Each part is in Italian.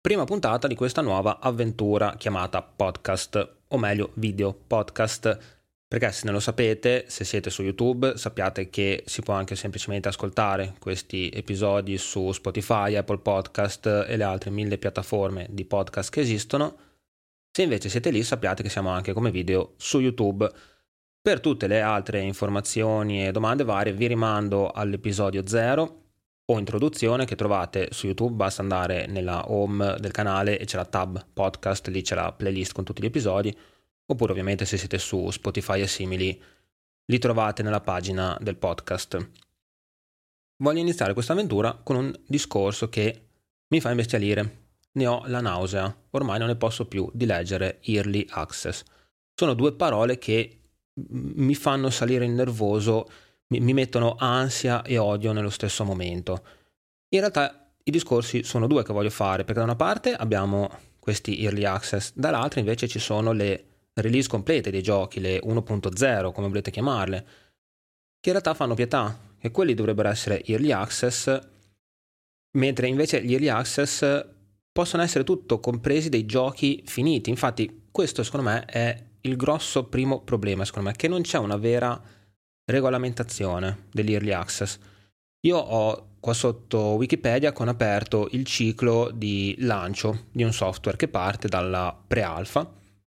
prima puntata di questa nuova avventura chiamata podcast, o meglio video podcast, perché se non lo sapete, se siete su YouTube, sappiate che si può anche semplicemente ascoltare questi episodi su Spotify, Apple Podcast e le altre mille piattaforme di podcast che esistono. Se invece siete lì, sappiate che siamo anche come video su YouTube. Per tutte le altre informazioni e domande varie vi rimando all'episodio 0 o introduzione che trovate su YouTube, basta andare nella home del canale e c'è la tab podcast, lì c'è la playlist con tutti gli episodi, oppure ovviamente se siete su Spotify e simili, li trovate nella pagina del podcast. Voglio iniziare questa avventura con un discorso che mi fa imbestialire. Ne ho la nausea, ormai non ne posso più di leggere Early Access. Sono due parole che mi fanno salire il nervoso mi, mi mettono ansia e odio nello stesso momento. In realtà i discorsi sono due che voglio fare, perché da una parte abbiamo questi early access, dall'altra invece ci sono le release complete dei giochi, le 1.0 come volete chiamarle, che in realtà fanno pietà, e quelli dovrebbero essere early access, mentre invece gli early access possono essere tutto compresi dei giochi finiti. Infatti questo secondo me è il grosso primo problema, secondo me, che non c'è una vera regolamentazione dell'early access. Io ho qua sotto Wikipedia con aperto il ciclo di lancio di un software che parte dalla pre-alpha,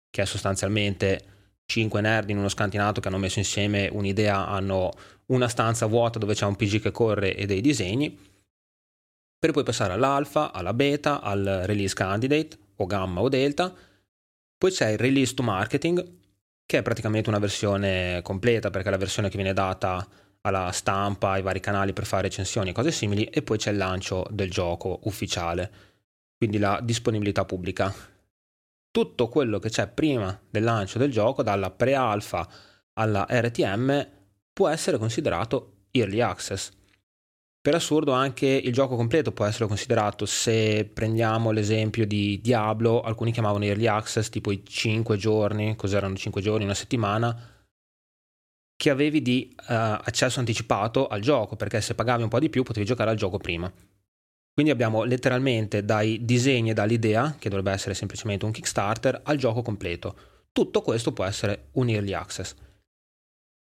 che è sostanzialmente 5 nerd in uno scantinato che hanno messo insieme un'idea, hanno una stanza vuota dove c'è un PG che corre e dei disegni, per poi passare all'alfa, alla beta, al release candidate o gamma o delta, poi c'è il release to marketing che è praticamente una versione completa perché è la versione che viene data alla stampa, ai vari canali per fare recensioni e cose simili e poi c'è il lancio del gioco ufficiale, quindi la disponibilità pubblica. Tutto quello che c'è prima del lancio del gioco, dalla pre-alpha alla RTM, può essere considerato early access. Per assurdo anche il gioco completo può essere considerato, se prendiamo l'esempio di Diablo, alcuni chiamavano early access tipo i 5 giorni, cos'erano 5 giorni, una settimana, che avevi di uh, accesso anticipato al gioco, perché se pagavi un po' di più potevi giocare al gioco prima. Quindi abbiamo letteralmente dai disegni e dall'idea, che dovrebbe essere semplicemente un Kickstarter, al gioco completo. Tutto questo può essere un early access.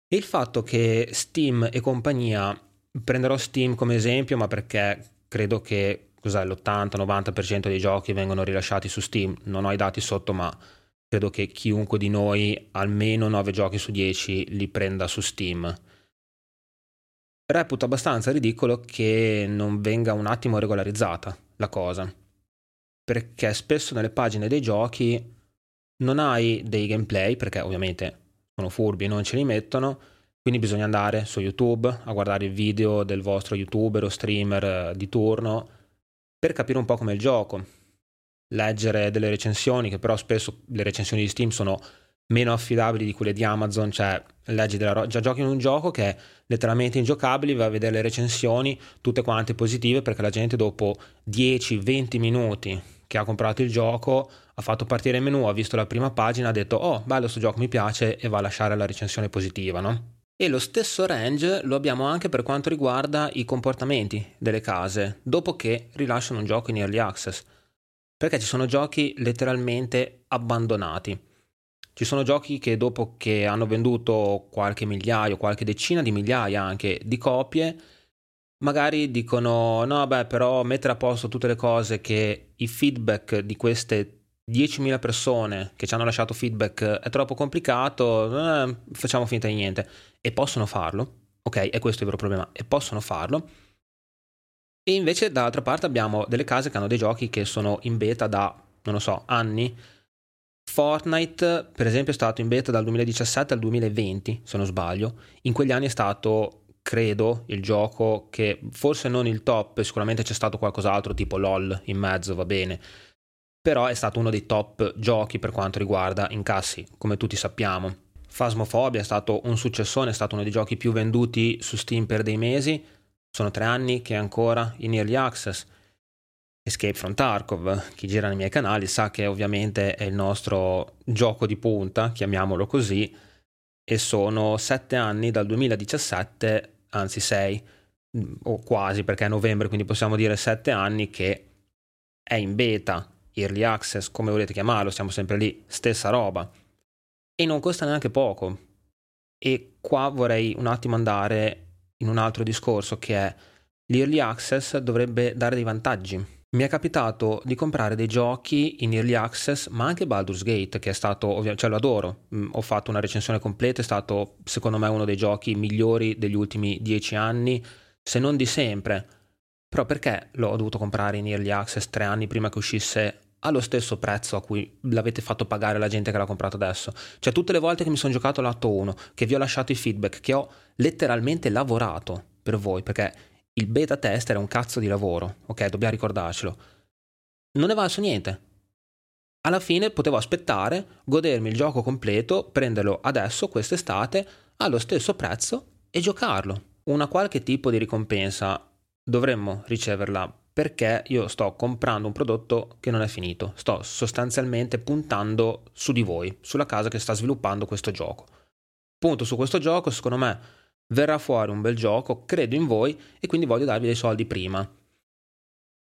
E il fatto che Steam e compagnia prenderò Steam come esempio, ma perché credo che l'80-90% dei giochi vengono rilasciati su Steam. Non ho i dati sotto, ma credo che chiunque di noi almeno 9 giochi su 10 li prenda su Steam. Reputo abbastanza ridicolo che non venga un attimo regolarizzata la cosa, perché spesso nelle pagine dei giochi non hai dei gameplay, perché ovviamente sono furbi e non ce li mettono, quindi bisogna andare su YouTube a guardare il video del vostro youtuber o streamer eh, di turno per capire un po' come il gioco. Leggere delle recensioni, che però spesso le recensioni di Steam sono meno affidabili di quelle di Amazon, cioè leggi della ro- già giochi in un gioco che è letteralmente ingiocabile, vai a vedere le recensioni, tutte quante positive, perché la gente dopo 10-20 minuti che ha comprato il gioco ha fatto partire il menu, ha visto la prima pagina, ha detto oh bello questo gioco mi piace e va a lasciare la recensione positiva, no? E lo stesso range lo abbiamo anche per quanto riguarda i comportamenti delle case dopo che rilasciano un gioco in early access. Perché ci sono giochi letteralmente abbandonati. Ci sono giochi che dopo che hanno venduto qualche migliaio, qualche decina di migliaia anche di copie, magari dicono no beh però mettere a posto tutte le cose che i feedback di queste 10.000 persone che ci hanno lasciato feedback è troppo complicato, eh, facciamo finta di niente. E possono farlo, ok? E questo è il vero problema, e possono farlo. E invece dall'altra parte abbiamo delle case che hanno dei giochi che sono in beta da, non lo so, anni. Fortnite, per esempio, è stato in beta dal 2017 al 2020, se non sbaglio. In quegli anni è stato, credo, il gioco che forse non il top, sicuramente c'è stato qualcos'altro tipo LOL in mezzo, va bene però è stato uno dei top giochi per quanto riguarda incassi, come tutti sappiamo. Phasmophobia è stato un successone, è stato uno dei giochi più venduti su Steam per dei mesi, sono tre anni che è ancora in early access. Escape from Tarkov, chi gira nei miei canali sa che ovviamente è il nostro gioco di punta, chiamiamolo così, e sono sette anni dal 2017, anzi sei, o quasi perché è novembre, quindi possiamo dire sette anni che è in beta, early access, come volete chiamarlo, siamo sempre lì, stessa roba. E non costa neanche poco. E qua vorrei un attimo andare in un altro discorso che è l'early access dovrebbe dare dei vantaggi. Mi è capitato di comprare dei giochi in early access, ma anche Baldur's Gate, che è stato, cioè lo adoro. Mm, ho fatto una recensione completa, è stato secondo me uno dei giochi migliori degli ultimi dieci anni, se non di sempre. Però perché l'ho dovuto comprare in early access tre anni prima che uscisse allo stesso prezzo a cui l'avete fatto pagare la gente che l'ha comprato adesso. Cioè tutte le volte che mi sono giocato l'atto 1, che vi ho lasciato i feedback, che ho letteralmente lavorato per voi, perché il beta test era un cazzo di lavoro, ok? Dobbiamo ricordarcelo. Non è valso niente. Alla fine potevo aspettare, godermi il gioco completo, prenderlo adesso, quest'estate, allo stesso prezzo e giocarlo. Una qualche tipo di ricompensa dovremmo riceverla perché io sto comprando un prodotto che non è finito, sto sostanzialmente puntando su di voi, sulla casa che sta sviluppando questo gioco. Punto su questo gioco, secondo me verrà fuori un bel gioco, credo in voi e quindi voglio darvi dei soldi prima.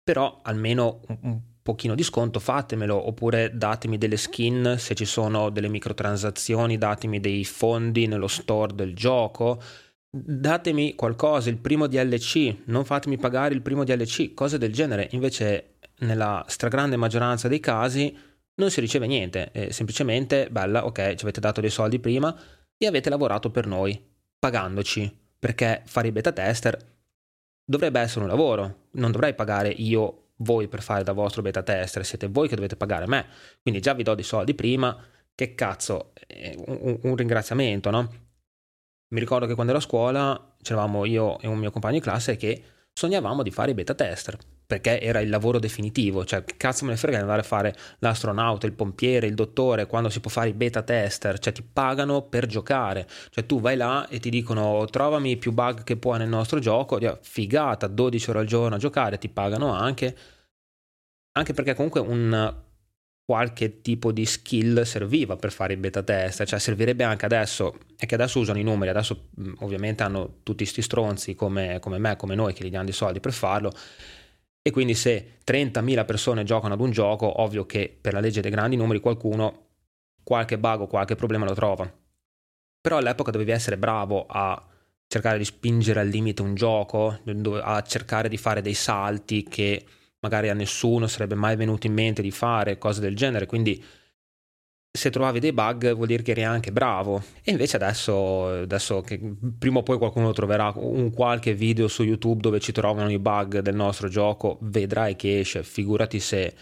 Però almeno un, pochino di sconto fatemelo oppure datemi delle skin se ci sono delle microtransazioni, datemi dei fondi nello store del gioco datemi qualcosa, il primo DLC, non fatemi pagare il primo DLC, cose del genere. Invece, nella stragrande maggioranza dei casi non si riceve niente, è semplicemente bella, ok, ci avete dato dei soldi prima e avete lavorato per noi, pagandoci, perché fare i beta tester dovrebbe essere un lavoro, non dovrei pagare io voi per fare da vostro beta tester, siete voi che dovete pagare me, quindi già vi do dei soldi prima, che cazzo, un, un ringraziamento, no? Mi ricordo che quando ero a scuola c'eravamo io e un mio compagno di classe che sognavamo di fare i beta tester perché era il lavoro definitivo, cioè che cazzo me ne frega di andare a fare l'astronauta, il pompiere, il dottore, quando si può fare i beta tester, cioè ti pagano per giocare, cioè tu vai là e ti dicono trovami più bug che puoi nel nostro gioco, figata, 12 ore al giorno a giocare, ti pagano anche, anche perché comunque un qualche tipo di skill serviva per fare i beta test, cioè servirebbe anche adesso, è che adesso usano i numeri, adesso ovviamente hanno tutti sti stronzi come, come me, come noi che gli diamo i soldi per farlo e quindi se 30.000 persone giocano ad un gioco, ovvio che per la legge dei grandi numeri qualcuno qualche bug o qualche problema lo trova. Però all'epoca dovevi essere bravo a cercare di spingere al limite un gioco, a cercare di fare dei salti che magari a nessuno sarebbe mai venuto in mente di fare cose del genere, quindi se trovavi dei bug vuol dire che eri anche bravo. E invece adesso, adesso che prima o poi qualcuno troverà un qualche video su YouTube dove ci trovano i bug del nostro gioco vedrai che esce figurati se,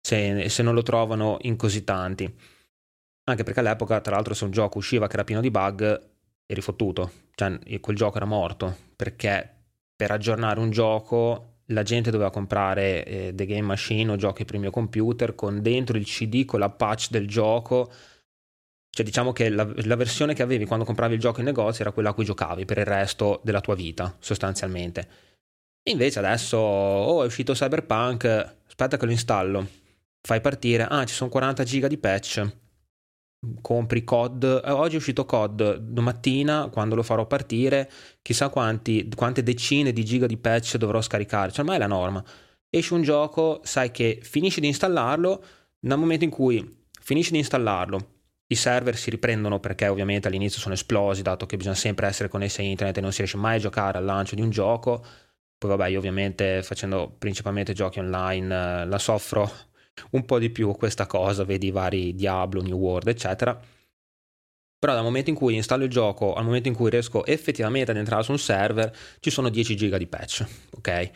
se, se non lo trovano in così tanti. Anche perché all'epoca tra l'altro se un gioco usciva che era pieno di bug eri fottuto. Cioè quel gioco era morto perché per aggiornare un gioco la gente doveva comprare eh, The Game Machine o giochi per il mio computer con dentro il CD con la patch del gioco. Cioè, diciamo che la, la, versione che avevi quando compravi il gioco in negozio era quella a cui giocavi per il resto della tua vita, sostanzialmente. Invece adesso, oh, è uscito Cyberpunk, aspetta che lo installo. Fai partire, ah, ci sono 40 giga di patch compri COD. Eh, oggi è uscito COD, domattina quando lo farò partire, chissà quanti, quante decine di giga di patch dovrò scaricare. Cioè, ormai è la norma. Esce un gioco, sai che finisci di installarlo, nel momento in cui finisci di installarlo, i server si riprendono perché ovviamente all'inizio sono esplosi, dato che bisogna sempre essere connessi a internet e non si riesce mai a giocare al lancio di un gioco. Poi vabbè, io ovviamente facendo principalmente giochi online eh, la soffro un po' di più questa cosa, vedi vari Diablo, New World, eccetera. Però dal momento in cui installo il gioco al momento in cui riesco effettivamente ad entrare su un server, ci sono 10 giga di patch, ok?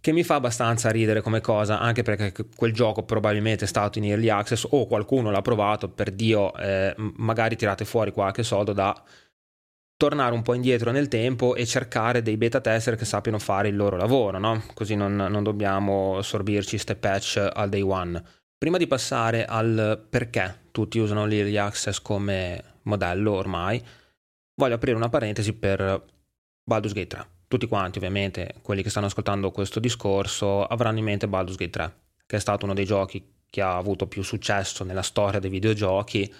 Che mi fa abbastanza ridere come cosa, anche perché quel gioco probabilmente è stato in early access o qualcuno l'ha provato, per Dio, eh, magari tirate fuori qualche soldo da tornare un po' indietro nel tempo e cercare dei beta tester che sappiano fare il loro lavoro, no? Così non, non dobbiamo sorbirci ste patch al day one. Prima di passare al perché tutti usano l'early access come modello ormai, voglio aprire una parentesi per Baldur's Gate 3. Tutti quanti, ovviamente, quelli che stanno ascoltando questo discorso, avranno in mente Baldur's Gate 3, che è stato uno dei giochi che ha avuto più successo nella storia dei videogiochi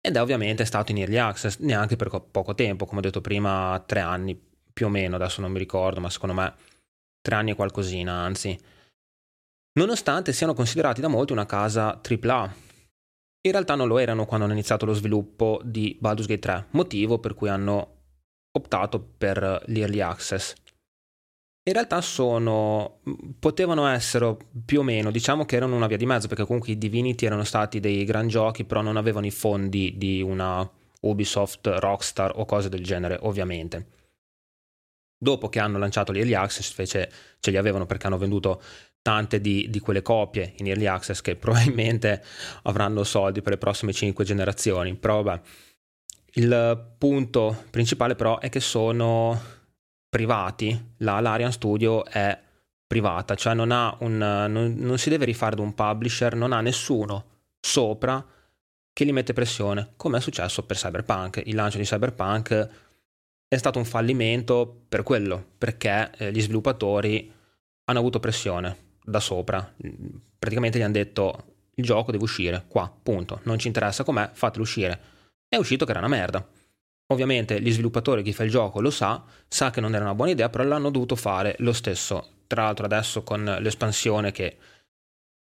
ed è ovviamente stato in early access neanche per poco tempo, come ho detto prima, tre anni più o meno, adesso non mi ricordo, ma secondo me tre anni e qualcosina, anzi. nonostante siano considerati da molti una casa AAA. In realtà non lo erano quando hanno iniziato lo sviluppo di Baldur's Gate 3, motivo per cui hanno optato per l'early access. In realtà sono, potevano essere più o meno, diciamo che erano una via di mezzo, perché comunque i Divinity erano stati dei gran giochi, però non avevano i fondi di una Ubisoft, Rockstar o cose del genere, ovviamente. Dopo che hanno lanciato l'Early Access, invece ce li avevano perché hanno venduto tante di, di, quelle copie in Early Access che probabilmente avranno soldi per le prossime 5 generazioni. Però vabbè, il punto principale però è che sono privati, la, l'Arian Studio è privata, cioè non, un, non, non si deve rifare da un publisher, non ha nessuno sopra che gli mette pressione, come è successo per Cyberpunk. Il lancio di Cyberpunk è stato un fallimento per quello, perché eh, gli sviluppatori hanno avuto pressione da sopra. Praticamente gli hanno detto il gioco deve uscire qua, punto. Non ci interessa com'è, fatelo uscire. È uscito che era una merda. Ovviamente gli sviluppatori, chi fa il gioco lo sa, sa che non era una buona idea, però l'hanno dovuto fare lo stesso. Tra l'altro adesso con l'espansione che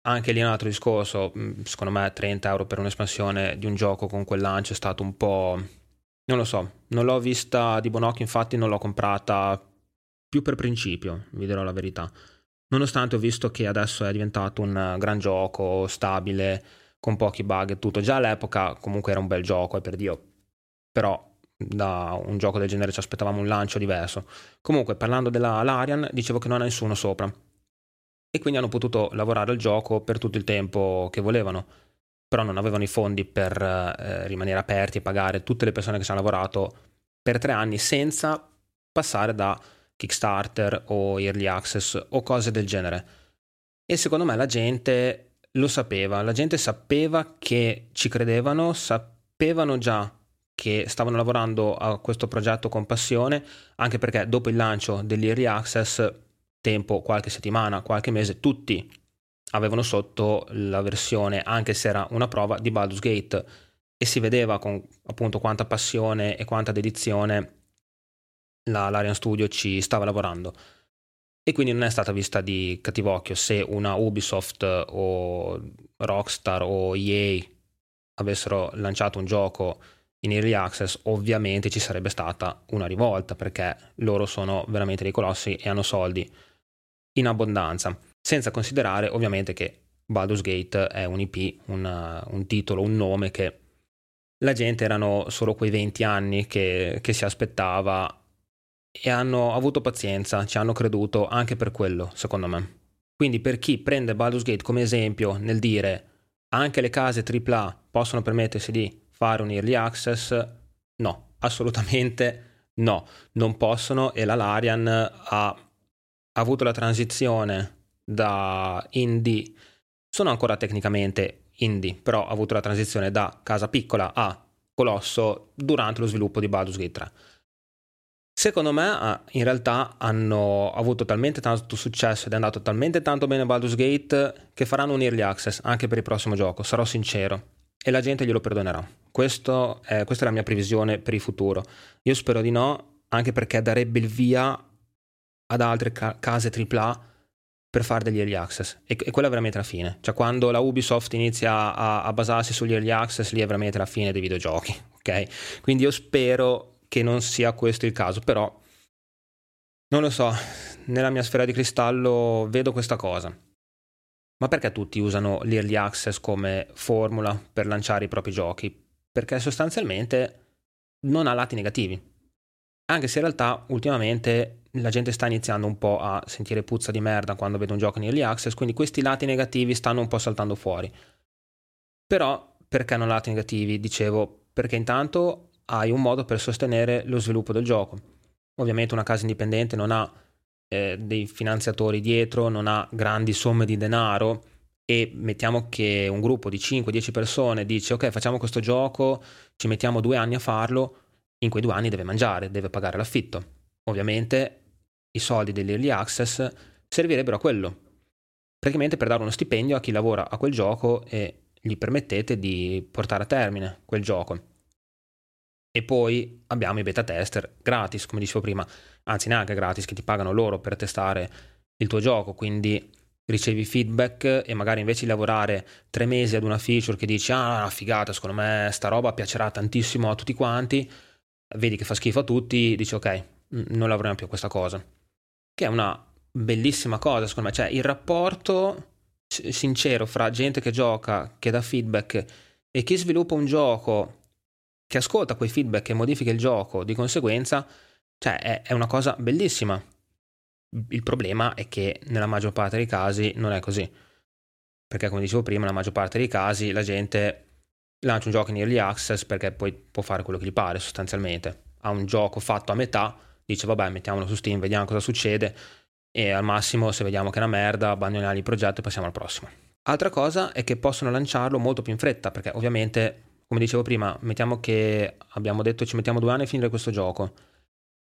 anche lì è un altro discorso, mm, secondo me 30 euro per un'espansione di un gioco con quel lancio è stato un po'... non lo so, non l'ho vista di buon occhio, infatti non l'ho comprata più per principio, vi dirò la verità. Nonostante ho visto che adesso è diventato un gran gioco, stabile, con pochi bug e tutto. Già all'epoca comunque era un bel gioco, e per Dio. Però da un gioco del genere ci aspettavamo un lancio diverso. Comunque, parlando della Larian, dicevo che non ha nessuno sopra. E quindi hanno potuto lavorare al gioco per tutto il tempo che volevano. Però non avevano i fondi per eh, rimanere aperti e pagare tutte le persone che ci hanno lavorato per tre anni senza passare da Kickstarter o Early Access o cose del genere. E secondo me la gente lo sapeva, la gente sapeva che ci credevano, sapevano già che stavano lavorando a questo progetto con passione, anche perché dopo il lancio dell'Early Access, tempo qualche settimana, qualche mese, tutti avevano sotto la versione, anche se era una prova, di Baldur's Gate e si vedeva con appunto quanta passione e quanta dedizione la, l'Arian Studio ci stava lavorando. E quindi non è stata vista di cattivo occhio se una Ubisoft o Rockstar o EA avessero lanciato un gioco in early access, ovviamente ci sarebbe stata una rivolta perché loro sono veramente dei colossi e hanno soldi in abbondanza. Senza considerare ovviamente che Baldur's Gate è un IP, una, un titolo, un nome che la gente erano solo quei 20 anni che, che si aspettava e hanno avuto pazienza, ci hanno creduto anche per quello, secondo me. Quindi per chi prende Baldur's Gate come esempio nel dire anche le case AAA possono permettersi di fare un early access, no, assolutamente no, non possono e la Larian ha, avuto la transizione da indie, sono ancora tecnicamente indie, però ha avuto la transizione da casa piccola a colosso durante lo sviluppo di Baldur's Gate 3. Secondo me ah, in realtà hanno avuto talmente tanto successo ed è andato talmente tanto bene Baldur's Gate che faranno un early access anche per il prossimo gioco, sarò sincero, e la gente glielo perdonerà. È, questa è la mia previsione per il futuro. Io spero di no, anche perché darebbe il via ad altre ca- case AAA per fare degli early access e, e, quella è veramente la fine. Cioè quando la Ubisoft inizia a, a basarsi sugli early access, lì è veramente la fine dei videogiochi, ok? Quindi io spero che non sia questo il caso, però non lo so, nella mia sfera di cristallo vedo questa cosa. Ma perché tutti usano l'early access come formula per lanciare i propri giochi? Perché sostanzialmente non ha lati negativi. Anche se in realtà ultimamente la gente sta iniziando un po' a sentire puzza di merda quando vede un gioco in early access, quindi questi lati negativi stanno un po' saltando fuori. Però perché non lati negativi? Dicevo, perché intanto hai un modo per sostenere lo sviluppo del gioco. Ovviamente una casa indipendente non ha eh, dei finanziatori dietro, non ha grandi somme di denaro e mettiamo che un gruppo di 5-10 persone dice ok facciamo questo gioco, ci mettiamo due anni a farlo, in quei due anni deve mangiare, deve pagare l'affitto. Ovviamente i soldi dell'early access servirebbero a quello, praticamente per dare uno stipendio a chi lavora a quel gioco e gli permettete di portare a termine quel gioco. E poi abbiamo i beta tester gratis, come dicevo prima, anzi neanche gratis, che ti pagano loro per testare il tuo gioco, quindi ricevi feedback e magari invece di lavorare tre mesi ad una feature che dici ah figata secondo me sta roba piacerà tantissimo a tutti quanti vedi che fa schifo a tutti dici ok non lavoriamo più a questa cosa che è una bellissima cosa secondo me. Cioè il rapporto sincero fra gente che gioca che dà feedback e chi sviluppa un gioco che ascolta quei feedback e modifica il gioco di conseguenza cioè è, è una cosa bellissima il problema è che nella maggior parte dei casi non è così. Perché come dicevo prima, nella maggior parte dei casi la gente lancia un gioco in early access perché poi può fare quello che gli pare sostanzialmente. Ha un gioco fatto a metà, dice vabbè mettiamolo su Steam, vediamo cosa succede e al massimo se vediamo che è una merda abbandoniamo il progetto e passiamo al prossimo. Altra cosa è che possono lanciarlo molto più in fretta perché ovviamente, come dicevo prima, mettiamo che abbiamo detto ci mettiamo due anni a finire questo gioco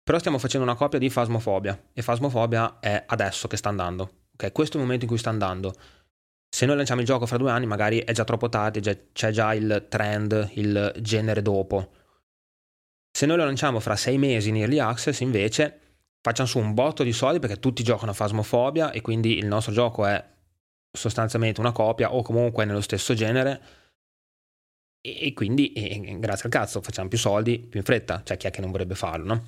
però stiamo facendo una copia di Phasmophobia e Phasmophobia è adesso che sta andando. Ok, questo è il momento in cui sta andando. Se noi lanciamo il gioco fra due anni, magari è già troppo tardi, c'è già il trend, il genere dopo. Se noi lo lanciamo fra sei mesi in early access, invece, facciamo su un botto di soldi perché tutti giocano a Phasmophobia e quindi il nostro gioco è sostanzialmente una copia o comunque nello stesso genere e, quindi e, grazie al cazzo facciamo più soldi più in fretta, cioè chi è che non vorrebbe farlo, no?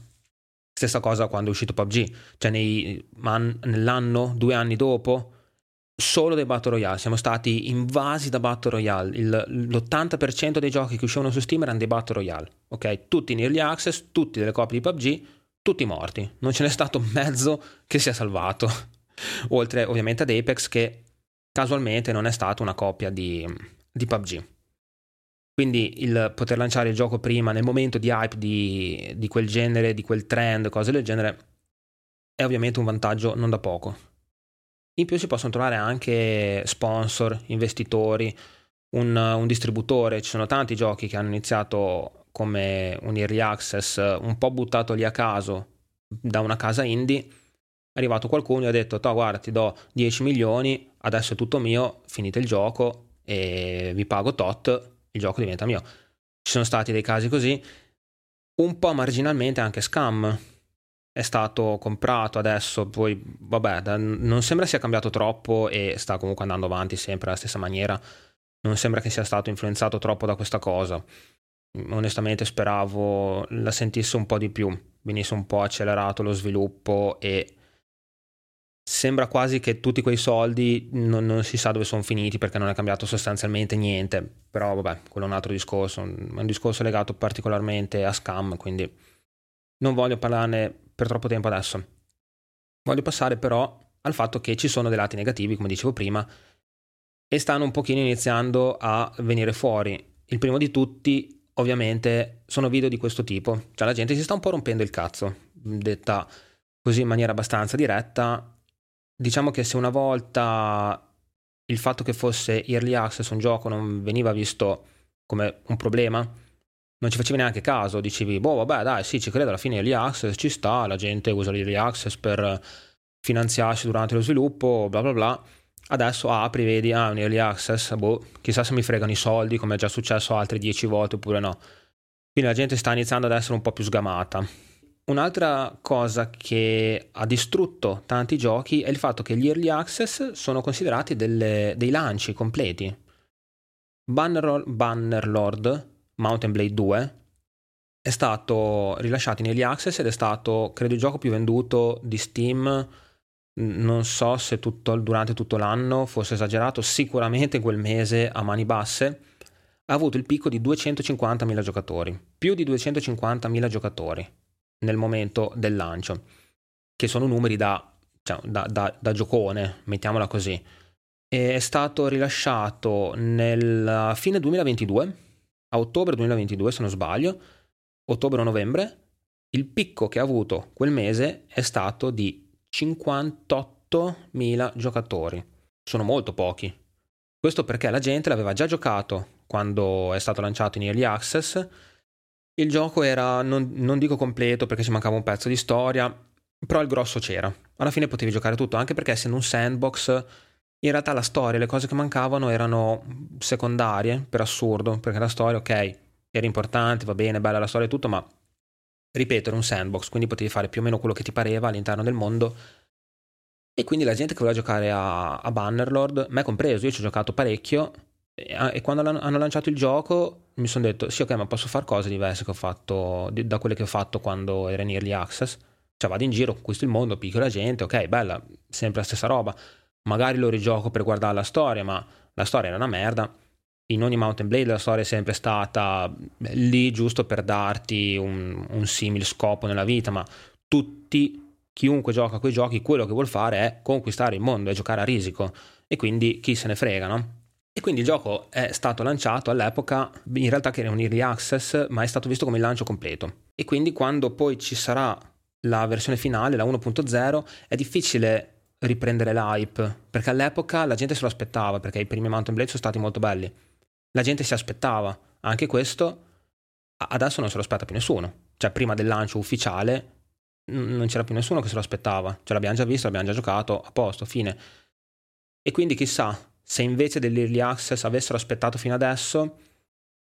Stessa cosa quando è uscito PUBG, cioè nei, man, nell'anno, due anni dopo, solo dei Battle Royale, siamo stati invasi da Battle Royale, Il, l'80% dei giochi che uscivano su Steam erano dei Battle Royale, ok? Tutti in Early Access, tutti delle copie di PUBG, tutti morti, non ce n'è stato mezzo che sia salvato, oltre ovviamente ad Apex che casualmente non è stata una copia di, di PUBG. Quindi il poter lanciare il gioco prima, nel momento di hype di, di quel genere, di quel trend, cose del genere, è ovviamente un vantaggio non da poco. In più si possono trovare anche sponsor, investitori, un, un, distributore. Ci sono tanti giochi che hanno iniziato come un early access, un po' buttato lì a caso da una casa indie. È arrivato qualcuno e ha detto: Guarda, ti do 10 milioni, adesso è tutto mio, finite il gioco e vi pago tot il gioco diventa mio. Ci sono stati dei casi così, un po' marginalmente anche Scam è stato comprato adesso, poi vabbè, non sembra sia cambiato troppo e sta comunque andando avanti sempre alla stessa maniera, non sembra che sia stato influenzato troppo da questa cosa. Onestamente speravo la sentisse un po' di più, venisse un po' accelerato lo sviluppo e sembra quasi che tutti quei soldi non, non, si sa dove sono finiti perché non è cambiato sostanzialmente niente, però vabbè, quello è un altro discorso, è un discorso legato particolarmente a scam, quindi non voglio parlarne per troppo tempo adesso. Voglio passare però al fatto che ci sono dei lati negativi, come dicevo prima, e stanno un pochino iniziando a venire fuori. Il primo di tutti, ovviamente, sono video di questo tipo, cioè la gente si sta un po' rompendo il cazzo, detta così in maniera abbastanza diretta, diciamo che se una volta il fatto che fosse early access un gioco non veniva visto come un problema, non ci facevi neanche caso, dicevi, boh, vabbè, dai, sì, ci credo, alla fine early access ci sta, la gente usa l'early access per finanziarsi durante lo sviluppo, bla bla bla. Adesso apri, vedi, ah, un early access, boh, chissà se mi fregano i soldi, come è già successo altre 10 volte oppure no. Quindi la gente sta iniziando ad essere un po' più sgamata. Un'altra cosa che ha distrutto tanti giochi è il fatto che gli early access sono considerati delle, dei lanci completi. Banner, Bannerlord Mountain Blade 2 è stato rilasciato in early access ed è stato, credo, il gioco più venduto di Steam. Non so se tutto, durante tutto l'anno fosse esagerato, sicuramente quel mese a mani basse ha avuto il picco di 250.000 giocatori, più di 250.000 giocatori nel momento del lancio, che sono numeri da, cioè, da, da, da giocone, mettiamola così. È stato rilasciato nel fine 2022, a ottobre 2022 se non sbaglio, ottobre o novembre, il picco che ha avuto quel mese è stato di 58.000 giocatori. Sono molto pochi. Questo perché la gente l'aveva già giocato quando è stato lanciato in Early Access il gioco era, non, non dico completo perché ci mancava un pezzo di storia, però il grosso c'era. Alla fine potevi giocare tutto, anche perché essendo un sandbox, in realtà la storia, le cose che mancavano erano secondarie, per assurdo, perché la storia, ok, era importante, va bene, bella la storia e tutto, ma ripeto, era un sandbox, quindi potevi fare più o meno quello che ti pareva all'interno del mondo. E quindi la gente che voleva giocare a, a Bannerlord, me compreso, io ci ho giocato parecchio, e, e quando hanno lanciato il gioco mi sono detto, sì ok, ma posso fare cose diverse che ho fatto, da quelle che ho fatto quando era in Early Access. Cioè vado in giro, conquisto il mondo, picchio la gente, ok, bella, sempre la stessa roba. Magari lo rigioco per guardare la storia, ma la storia era una merda. In ogni Mountain Blade la storia è sempre stata lì giusto per darti un, un simile scopo nella vita, ma tutti chiunque gioca a quei giochi, quello che vuol fare è conquistare il mondo, è giocare a risico. E quindi chi se ne frega, no? E quindi il gioco è stato lanciato all'epoca, in realtà che era un early access, ma è stato visto come il lancio completo. E quindi quando poi ci sarà la versione finale, la 1.0, è difficile riprendere l'hype, perché all'epoca la gente se lo aspettava, perché i primi Mountain Blade sono stati molto belli. La gente si aspettava. Anche questo adesso non se lo aspetta più nessuno. Cioè prima del lancio ufficiale non c'era più nessuno che se lo aspettava. Ce l'abbiamo già visto, l'abbiamo già giocato, a posto, fine. E quindi chissà, se invece dell'early access avessero aspettato fino adesso,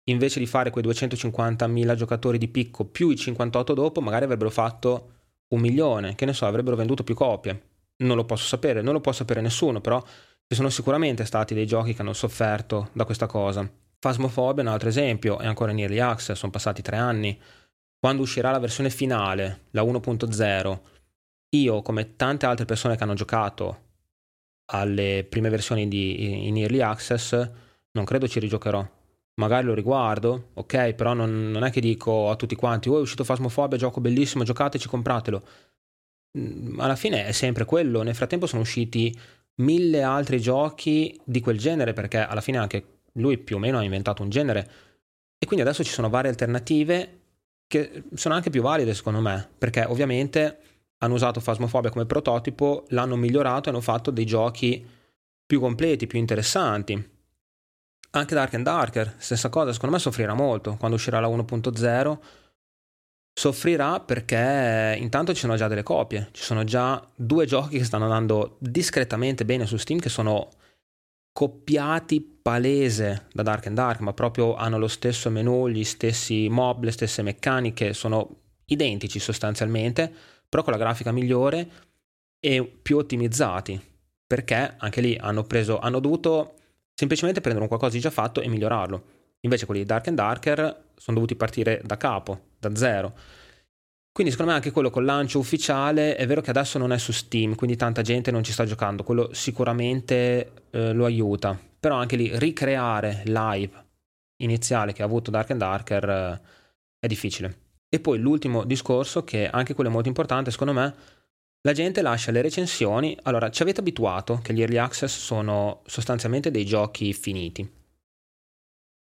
invece di fare quei 250.000 giocatori di picco più i 58 dopo, magari avrebbero fatto un milione, che ne so, avrebbero venduto più copie. Non lo posso sapere, non lo può sapere nessuno, però ci sono sicuramente stati dei giochi che hanno sofferto da questa cosa. Phasmophobia è un altro esempio, è ancora in early access, sono passati tre anni quando uscirà la versione finale, la 1.0, io, come tante altre persone che hanno giocato alle prime versioni di, in Early Access, non credo ci rigiocherò. Magari lo riguardo, ok, però non, non è che dico a tutti quanti, oh è uscito Phasmophobia, gioco bellissimo, giocateci, compratelo. Mm, alla fine è sempre quello. Nel frattempo sono usciti mille altri giochi di quel genere, perché alla fine anche lui più o meno ha inventato un genere. E quindi adesso ci sono varie alternative che sono anche più valide secondo me, perché ovviamente hanno usato Phasmophobia come prototipo, l'hanno migliorato e hanno fatto dei giochi più completi, più interessanti. Anche Dark and Darker, stessa cosa, secondo me soffrirà molto quando uscirà la 1.0. Soffrirà perché intanto ci sono già delle copie, ci sono già due giochi che stanno andando discretamente bene su Steam che sono copiati palese da Dark and Dark, ma proprio hanno lo stesso menu, gli stessi mob, le stesse meccaniche, sono identici sostanzialmente, però con la grafica migliore e più ottimizzati, perché anche lì hanno preso, hanno dovuto semplicemente prendere un qualcosa di già fatto e migliorarlo. Invece quelli di Dark and Darker sono dovuti partire da capo, da zero. Quindi secondo me anche quello col lancio ufficiale è vero che adesso non è su Steam, quindi tanta gente non ci sta giocando, quello sicuramente eh, lo aiuta, però anche lì ricreare l'hype iniziale che ha avuto Dark and Darker eh, è difficile. E poi l'ultimo discorso, che anche quello è molto importante secondo me, la gente lascia le recensioni, allora ci avete abituato che gli early access sono sostanzialmente dei giochi finiti.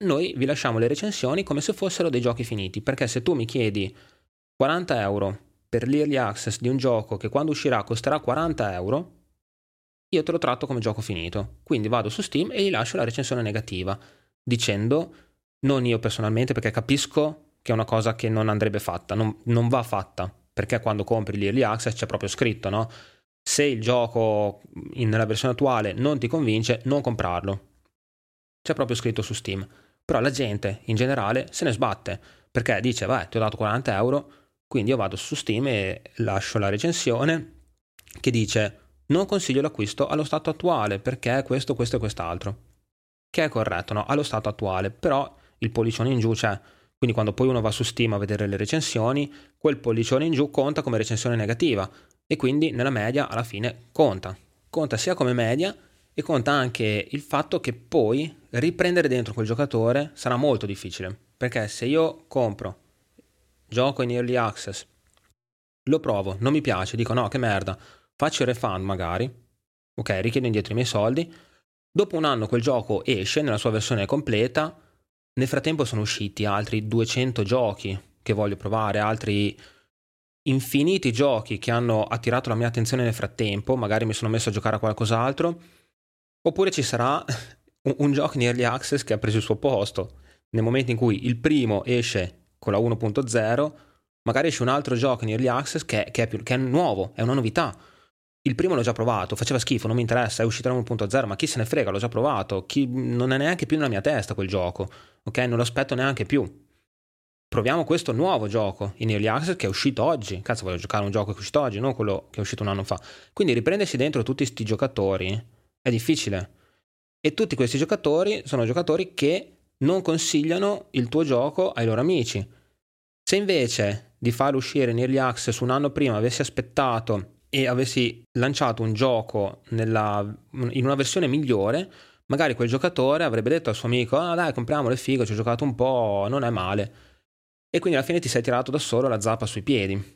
Noi vi lasciamo le recensioni come se fossero dei giochi finiti, perché se tu mi chiedi 40 euro per l'early access di un gioco che quando uscirà costerà 40 euro, io te lo tratto come gioco finito. Quindi vado su Steam e gli lascio la recensione negativa, dicendo, non io personalmente, perché capisco che è una cosa che non andrebbe fatta, non, non va fatta, perché quando compri l'early access c'è proprio scritto, no? Se il gioco in, nella versione attuale non ti convince, non comprarlo. C'è proprio scritto su Steam. Però la gente in generale se ne sbatte, perché dice, vai, ti ho dato 40 euro, quindi io vado su Steam e lascio la recensione che dice non consiglio l'acquisto allo stato attuale perché questo, questo e quest'altro. Che è corretto, no? Allo stato attuale, però il pollicione in giù c'è. Quindi quando poi uno va su Steam a vedere le recensioni, quel pollicione in giù conta come recensione negativa e quindi nella media alla fine conta. Conta sia come media e conta anche il fatto che poi riprendere dentro quel giocatore sarà molto difficile. Perché se io compro gioco in early access, lo provo, non mi piace, dico no, che merda, faccio il refund magari, ok, richiedo indietro i miei soldi, dopo un anno quel gioco esce nella sua versione completa, nel frattempo sono usciti altri 200 giochi che voglio provare, altri infiniti giochi che hanno attirato la mia attenzione nel frattempo, magari mi sono messo a giocare a qualcos'altro, oppure ci sarà un, un gioco in early access che ha preso il suo posto. Nel momento in cui il primo esce con la 1.0, magari esce un altro gioco in early access che, che, è, più, che è nuovo, è una novità. Il primo l'ho già provato, faceva schifo, non mi interessa, è uscito la 1.0, ma chi se ne frega, l'ho già provato, chi, non è neanche più nella mia testa quel gioco, ok? Non lo aspetto neanche più. proviamo questo nuovo gioco in Early Access che è uscito oggi. Cazzo, voglio giocare un gioco che è uscito oggi, non quello che è uscito un anno fa. Quindi riprendersi dentro tutti questi giocatori è difficile. E tutti questi giocatori sono giocatori che non consigliano il tuo gioco ai loro amici. Se invece di farlo uscire in Early Access un anno prima avessi aspettato e avessi lanciato un gioco nella, in una versione migliore, magari quel giocatore avrebbe detto al suo amico: Ah, dai, compriamolo, è figo, ci ho giocato un po', non è male. E quindi alla fine ti sei tirato da solo la zappa sui piedi.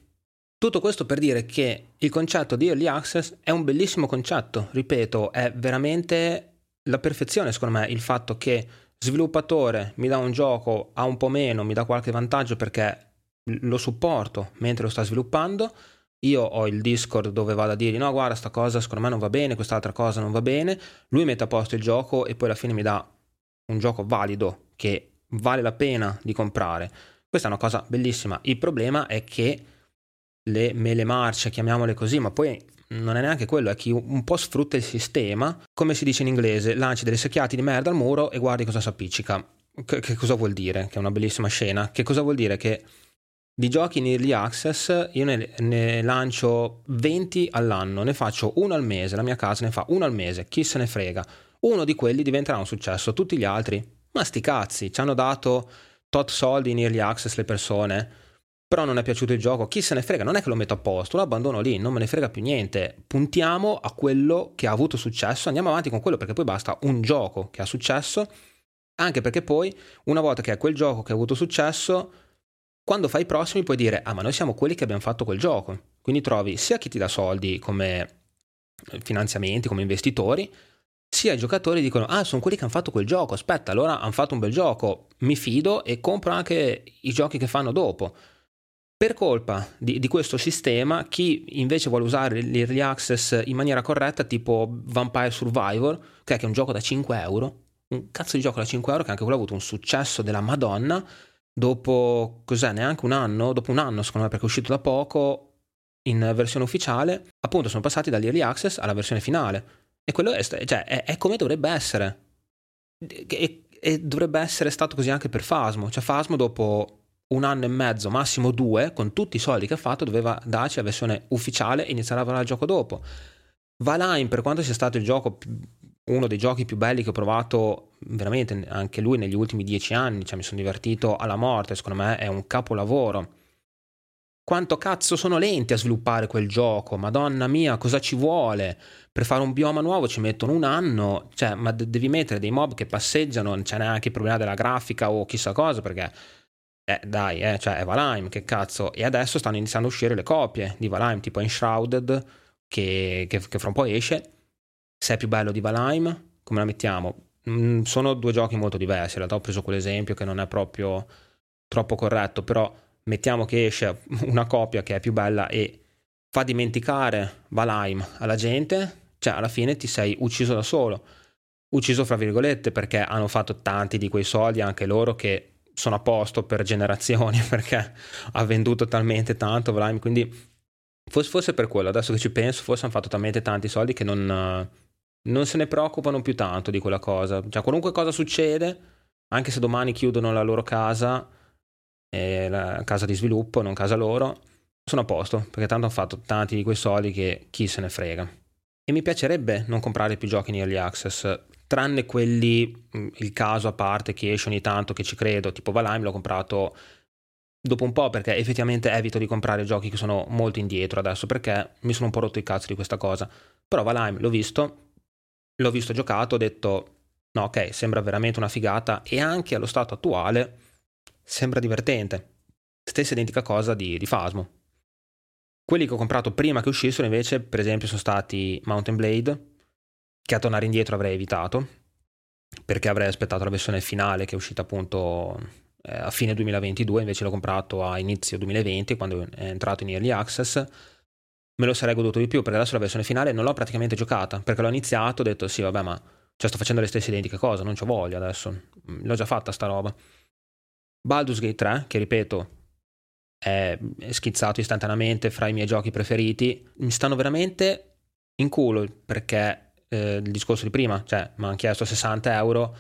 Tutto questo per dire che il concetto di early access è un bellissimo concetto, ripeto, è veramente la perfezione secondo me il fatto che sviluppatore mi dà un gioco a un po' meno, mi dà qualche vantaggio perché lo supporto mentre lo sta sviluppando. Io ho il Discord dove vado a dirgli no guarda sta cosa secondo me non va bene, quest'altra cosa non va bene, lui mette a posto il gioco e poi alla fine mi dà un gioco valido che vale la pena di comprare. Questa è una cosa bellissima. Il problema è che le mele marce, chiamiamole così, ma poi non è neanche quello, è chi un po' sfrutta il sistema, come si dice in inglese, lanci delle secchiate di merda al muro e guardi cosa si appiccica. Che, che cosa vuol dire? Che è una bellissima scena. Che cosa vuol dire? Che di giochi in early access io ne, ne, lancio 20 all'anno, ne faccio uno al mese, la mia casa ne fa uno al mese, chi se ne frega. Uno di quelli diventerà un successo, tutti gli altri, ma sti cazzi, ci hanno dato tot soldi in early access le persone, però non è piaciuto il gioco, chi se ne frega, non è che lo metto a posto, lo abbandono lì, non me ne frega più niente, puntiamo a quello che ha avuto successo, andiamo avanti con quello perché poi basta un gioco che ha successo, anche perché poi una volta che è quel gioco che ha avuto successo quando fai i prossimi puoi dire, ah ma noi siamo quelli che abbiamo fatto quel gioco. Quindi trovi sia chi ti dà soldi come eh, finanziamenti, come investitori, sia i giocatori dicono, ah sono quelli che hanno fatto quel gioco, aspetta, allora hanno fatto un bel gioco, mi fido e compro anche i giochi che fanno dopo. Per colpa di, di, questo sistema, chi invece vuole usare l'early access in maniera corretta, tipo Vampire Survivor, che è un gioco da 5 euro, un cazzo di gioco da 5 euro che anche quello ha avuto un successo della Madonna, dopo cos'è neanche un anno, dopo un anno secondo me perché è uscito da poco in versione ufficiale, appunto sono passati dall'early access alla versione finale. E quello è, cioè, è, è come dovrebbe essere. E, e, dovrebbe essere stato così anche per Fasmo. Cioè Fasmo dopo un anno e mezzo, massimo due, con tutti i soldi che ha fatto, doveva darci la versione ufficiale e iniziare a lavorare il gioco dopo. Valheim, per quanto sia stato il gioco uno dei giochi più belli che ho provato veramente anche lui negli ultimi dieci anni, cioè mi sono divertito alla morte, secondo me è un capolavoro. Quanto cazzo sono lenti a sviluppare quel gioco, madonna mia, cosa ci vuole? Per fare un bioma nuovo ci mettono un anno, cioè, ma de- devi mettere dei mob che passeggiano, non c'è neanche il problema della grafica o chissà cosa, perché eh, dai, eh, cioè è Valheim, che cazzo. E adesso stanno iniziando a uscire le copie di Valheim, tipo Enshrouded, che, che, che fra un po' esce se è più bello di Valheim, come la mettiamo? Mm, sono due giochi molto diversi, in realtà ho preso quell'esempio che non è proprio troppo corretto, però mettiamo che esce una copia che è più bella e fa dimenticare Valheim alla gente, cioè alla fine ti sei ucciso da solo. Ucciso fra virgolette perché hanno fatto tanti di quei soldi anche loro che sono a posto per generazioni perché ha venduto talmente tanto Valheim, quindi forse per quello, adesso che ci penso, forse hanno fatto talmente tanti soldi che non non se ne preoccupano più tanto di quella cosa. Cioè, qualunque cosa succede, anche se domani chiudono la loro casa, eh, la casa di sviluppo, non casa loro, sono a posto, perché tanto hanno fatto tanti di quei soldi che chi se ne frega. E mi piacerebbe non comprare più giochi in early access, tranne quelli, mm, il caso a parte che esce ogni tanto, che ci credo, tipo Valheim l'ho comprato dopo un po' perché effettivamente evito di comprare giochi che sono molto indietro adesso perché mi sono un po' rotto i cazzo di questa cosa. Però Valheim l'ho visto, l'ho visto giocato, ho detto no ok, sembra veramente una figata e anche allo stato attuale sembra divertente. Stessa identica cosa di, di Fasmo. Quelli che ho comprato prima che uscissero invece, per esempio, sono stati Mountain Blade, che a tornare indietro avrei evitato, perché avrei aspettato la versione finale che è uscita appunto eh, a fine 2022, invece l'ho comprato a inizio 2020, quando è entrato in Early Access me lo sarei goduto di più perché adesso la versione finale non l'ho praticamente giocata perché l'ho iniziato ho detto sì vabbè ma cioè, sto facendo le stesse identiche cose non c'ho voglia adesso mm, l'ho già fatta sta roba. Baldur's Gate 3 che ripeto è schizzato istantaneamente fra i miei giochi preferiti mi stanno veramente in culo perché eh, il discorso di prima cioè mi hanno chiesto 60 euro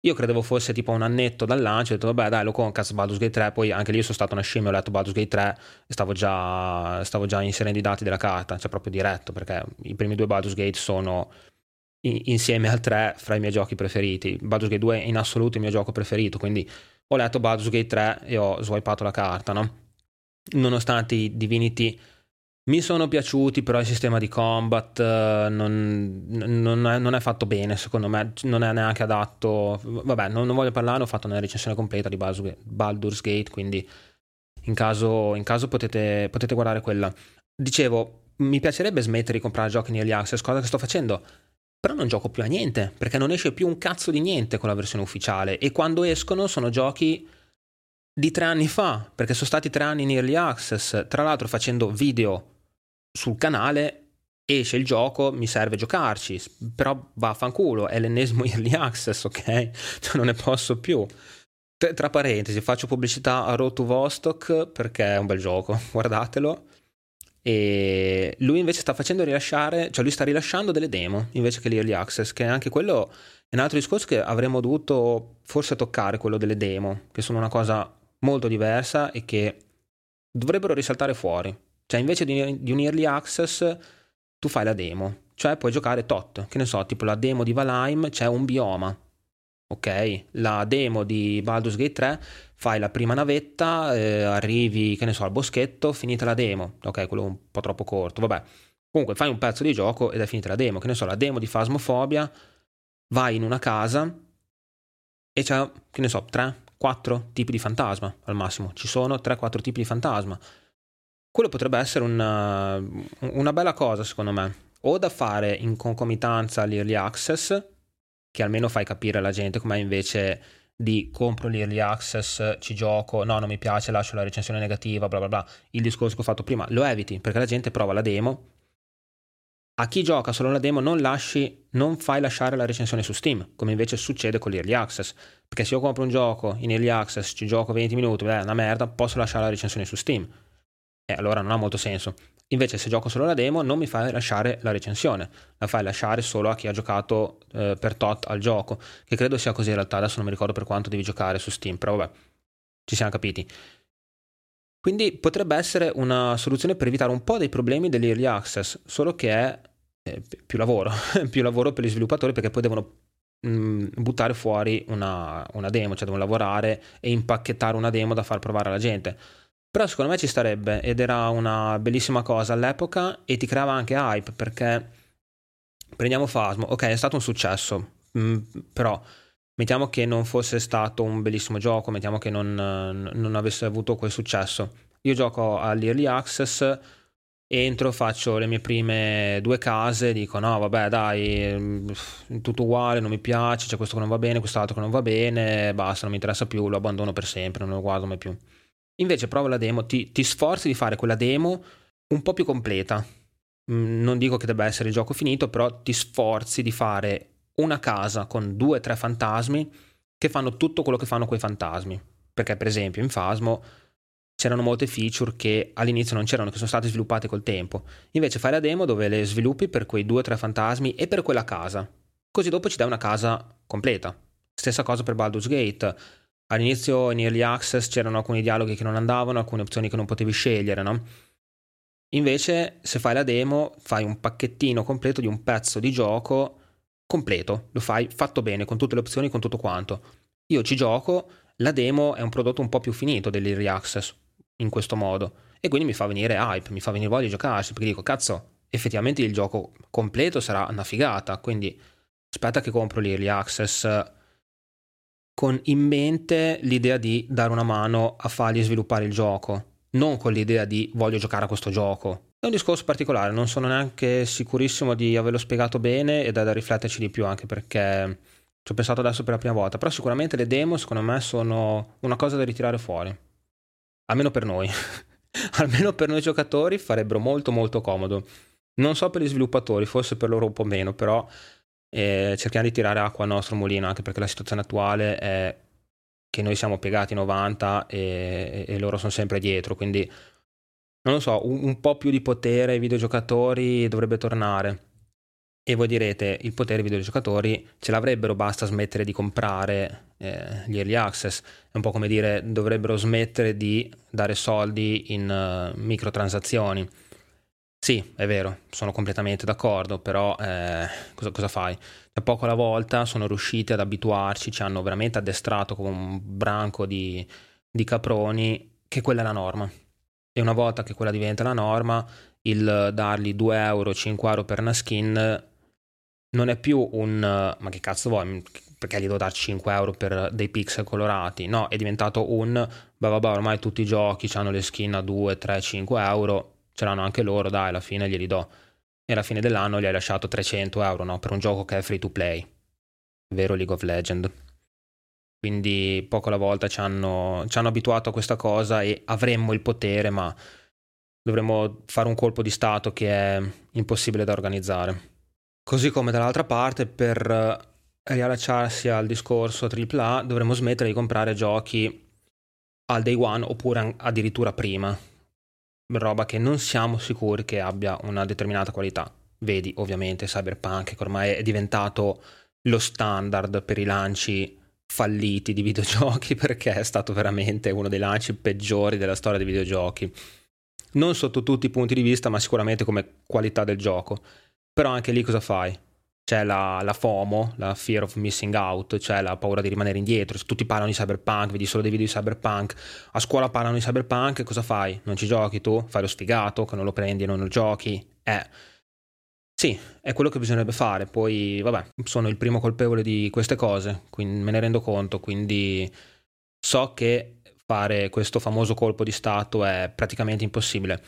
Io credevo fosse tipo un annetto dal lancio, ho detto vabbè dai lo concast Baldur's Gate 3, poi anche lì sono stato una scimmia, ho letto Baldur's Gate 3 e stavo già, stavo già inserendo i dati della carta, cioè proprio diretto, perché i primi due Baldur's Gate sono in, insieme al 3 fra i miei giochi preferiti. Baldur's Gate 2 è in assoluto il mio gioco preferito, quindi ho letto Baldur's Gate 3 e ho swipato la carta, no? Nonostante i Divinity mi sono piaciuti, però il sistema di combat uh, non, non, è, non, è, fatto bene, secondo me, non è neanche adatto. Vabbè, non, non voglio parlare, ho fatto una recensione completa di Baldur's Gate, quindi in caso, in caso potete, potete, guardare quella. Dicevo, mi piacerebbe smettere di comprare giochi in early access, cosa che sto facendo, però non gioco più a niente, perché non esce più un cazzo di niente con la versione ufficiale, e quando escono sono giochi di tre anni fa, perché sono stati tre anni in early access, tra l'altro facendo video sul canale esce il gioco, mi serve giocarci, però vaffanculo, è l'ennesimo early access, ok? Cioè non ne posso più. Tra parentesi, faccio pubblicità a Road to Vostok perché è un bel gioco, guardatelo. E lui invece sta facendo rilasciare, cioè lui sta rilasciando delle demo invece che l'early access, che anche quello è un altro discorso che avremmo dovuto forse toccare, quello delle demo, che sono una cosa molto diversa e che dovrebbero risaltare fuori. Cioè, invece di, di un early access, tu fai la demo. Cioè, puoi giocare tot. Che ne so, tipo la demo di Valheim c'è un bioma. Ok? La demo di Baldur's Gate 3 fai la prima navetta, eh, arrivi, che ne so, al boschetto, finita la demo. Ok, quello è un po' troppo corto. Vabbè. Comunque fai un pezzo di gioco ed è finita la demo. Che ne so, la demo di Phasmophobia, vai in una casa e c'è, che ne so, 3, 4 tipi di fantasma al massimo. Ci sono 3-4 tipi di fantasma quello potrebbe essere una, una bella cosa secondo me, o da fare in concomitanza all'early access, che almeno fai capire alla gente com'è invece di compro l'early access, ci gioco, no non mi piace, lascio la recensione negativa, bla bla bla, il discorso che ho fatto prima, lo eviti perché la gente prova la demo. A chi gioca solo la demo non lasci, non fai lasciare la recensione su Steam, come invece succede con l'early access, perché se io compro un gioco in early access, ci gioco 20 minuti, beh, è una merda, posso lasciare la recensione su Steam e allora non ha molto senso. Invece se gioco solo la demo non mi fai lasciare la recensione, la fai lasciare solo a chi ha giocato eh, per tot al gioco, che credo sia così in realtà, adesso non mi ricordo per quanto devi giocare su Steam, però vabbè, ci siamo capiti. Quindi potrebbe essere una soluzione per evitare un po' dei problemi dell'early access, solo che è eh, più lavoro, più lavoro per gli sviluppatori perché poi devono mh, mm, buttare fuori una, una demo, cioè devono lavorare e impacchettare una demo da far provare alla gente però secondo me ci starebbe ed era una bellissima cosa all'epoca e ti creava anche hype perché prendiamo Fasmo, ok è stato un successo, mm, però mettiamo che non fosse stato un bellissimo gioco, mettiamo che non, non avesse avuto quel successo. Io gioco all'Early Access, entro, faccio le mie prime due case, dico no vabbè dai, mm, tutto uguale, non mi piace, c'è questo che non va bene, quest'altro che non va bene, basta, non mi interessa più, lo abbandono per sempre, non lo guardo mai più. Invece prova la demo, ti, ti sforzi di fare quella demo un po' più completa. Mm, non dico che debba essere il gioco finito, però ti sforzi di fare una casa con due o tre fantasmi che fanno tutto quello che fanno quei fantasmi. Perché, per esempio, in Fasmo c'erano molte feature che all'inizio non c'erano, che sono state sviluppate col tempo. Invece fai la demo dove le sviluppi per quei due o tre fantasmi e per quella casa. Così dopo ci dai una casa completa. Stessa cosa per Baldur's Gate all'inizio in early access c'erano alcuni dialoghi che non andavano, alcune opzioni che non potevi scegliere, no? Invece, se fai la demo, fai un pacchettino completo di un pezzo di gioco completo, lo fai fatto bene, con tutte le opzioni, con tutto quanto. Io ci gioco, la demo è un prodotto un po' più finito dell'early access, in questo modo, e quindi mi fa venire hype, mi fa venire voglia di giocarci, perché dico, cazzo, effettivamente il gioco completo sarà una figata, quindi aspetta che compro l'early access con in mente l'idea di dare una mano a fargli sviluppare il gioco, non con l'idea di voglio giocare a questo gioco. È un discorso particolare, non sono neanche sicurissimo di averlo spiegato bene ed è da rifletterci di più anche perché ci ho pensato adesso per la prima volta, però sicuramente le demo secondo me sono una cosa da ritirare fuori, almeno per noi. almeno per noi giocatori farebbero molto molto comodo. Non so per gli sviluppatori, forse per loro un po' meno, però e cerchiamo di tirare acqua al nostro mulino anche perché la situazione attuale è che noi siamo piegati 90 e, e loro sono sempre dietro quindi non lo so un, un po' più di potere ai videogiocatori dovrebbe tornare E voi direte, il potere dei videogiocatori ce l'avrebbero, basta smettere di comprare eh, gli early access. È un po' come dire, dovrebbero smettere di dare soldi in uh, microtransazioni. Sì, è vero, sono completamente d'accordo, però eh, cosa, cosa, fai? Da poco alla volta sono riusciti ad abituarci, ci hanno veramente addestrato come un branco di, di caproni che quella è la norma. E una volta che quella diventa la norma, il dargli 2 euro, 5 euro per una skin non è più un ma che cazzo vuoi? Perché gli devo dare 5 euro per dei pixel colorati? No, è diventato un beh vabbè ormai tutti i giochi hanno le skin a 2, 3, 5 euro, ce l'hanno anche loro, dai, alla fine glieli do. E alla fine dell'anno gli hai lasciato 300 euro, no? Per un gioco che è free to play. Vero League of Legends. Quindi poco alla volta ci hanno, ci hanno abituato a questa cosa e avremmo il potere, ma dovremmo fare un colpo di stato che è impossibile da organizzare. Così come dall'altra parte, per eh, riallacciarsi al discorso AAA, dovremmo smettere di comprare giochi al day one oppure addirittura prima. Roba che non siamo sicuri che abbia una determinata qualità. Vedi, ovviamente, Cyberpunk, che ormai è diventato lo standard per i lanci falliti di videogiochi perché è stato veramente uno dei lanci peggiori della storia dei videogiochi. Non sotto tutti i punti di vista, ma sicuramente come qualità del gioco. Però anche lì cosa fai? C'è la, la, FOMO, la fear of missing out, cioè la paura di rimanere indietro. Se tutti parlano di cyberpunk, vedi solo dei video di cyberpunk, a scuola parlano di cyberpunk, cosa fai? Non ci giochi tu? Fai lo sfigato, che non lo prendi e non lo giochi? Eh. Sì, è quello che bisognerebbe fare. Poi, vabbè, sono il primo colpevole di queste cose, quindi me ne rendo conto, quindi so che fare questo famoso colpo di Stato è praticamente impossibile.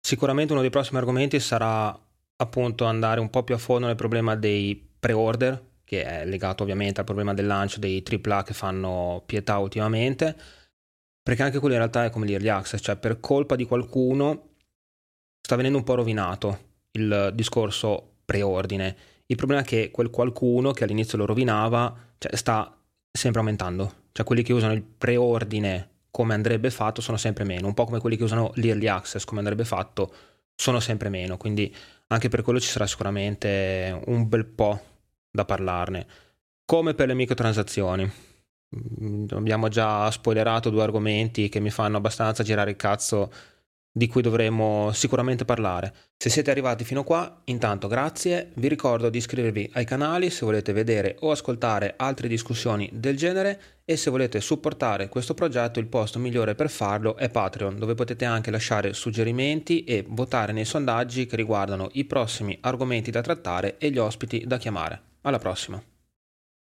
Sicuramente uno dei prossimi argomenti sarà appunto andare un po' più a fondo nel problema dei pre-order, che è legato ovviamente al problema del lancio dei AAA che fanno pietà ultimamente, perché anche quello in realtà è come l'early access, cioè per colpa di qualcuno sta venendo un po' rovinato il discorso preordine. Il problema è che quel qualcuno che all'inizio lo rovinava cioè, sta sempre aumentando, cioè quelli che usano il preordine come andrebbe fatto sono sempre meno, un po' come quelli che usano l'early access come andrebbe fatto sono sempre meno, quindi anche per quello ci sarà sicuramente un bel po' da parlarne. Come per le microtransazioni. Mm, abbiamo già spoilerato due argomenti che mi fanno abbastanza girare il cazzo di cui dovremo sicuramente parlare. Se siete arrivati fino qua, intanto grazie, vi ricordo di iscrivervi ai canali se volete vedere o ascoltare altre discussioni del genere e se volete supportare questo progetto il posto migliore per farlo è Patreon, dove potete anche lasciare suggerimenti e votare nei sondaggi che riguardano i prossimi argomenti da trattare e gli ospiti da chiamare. Alla prossima!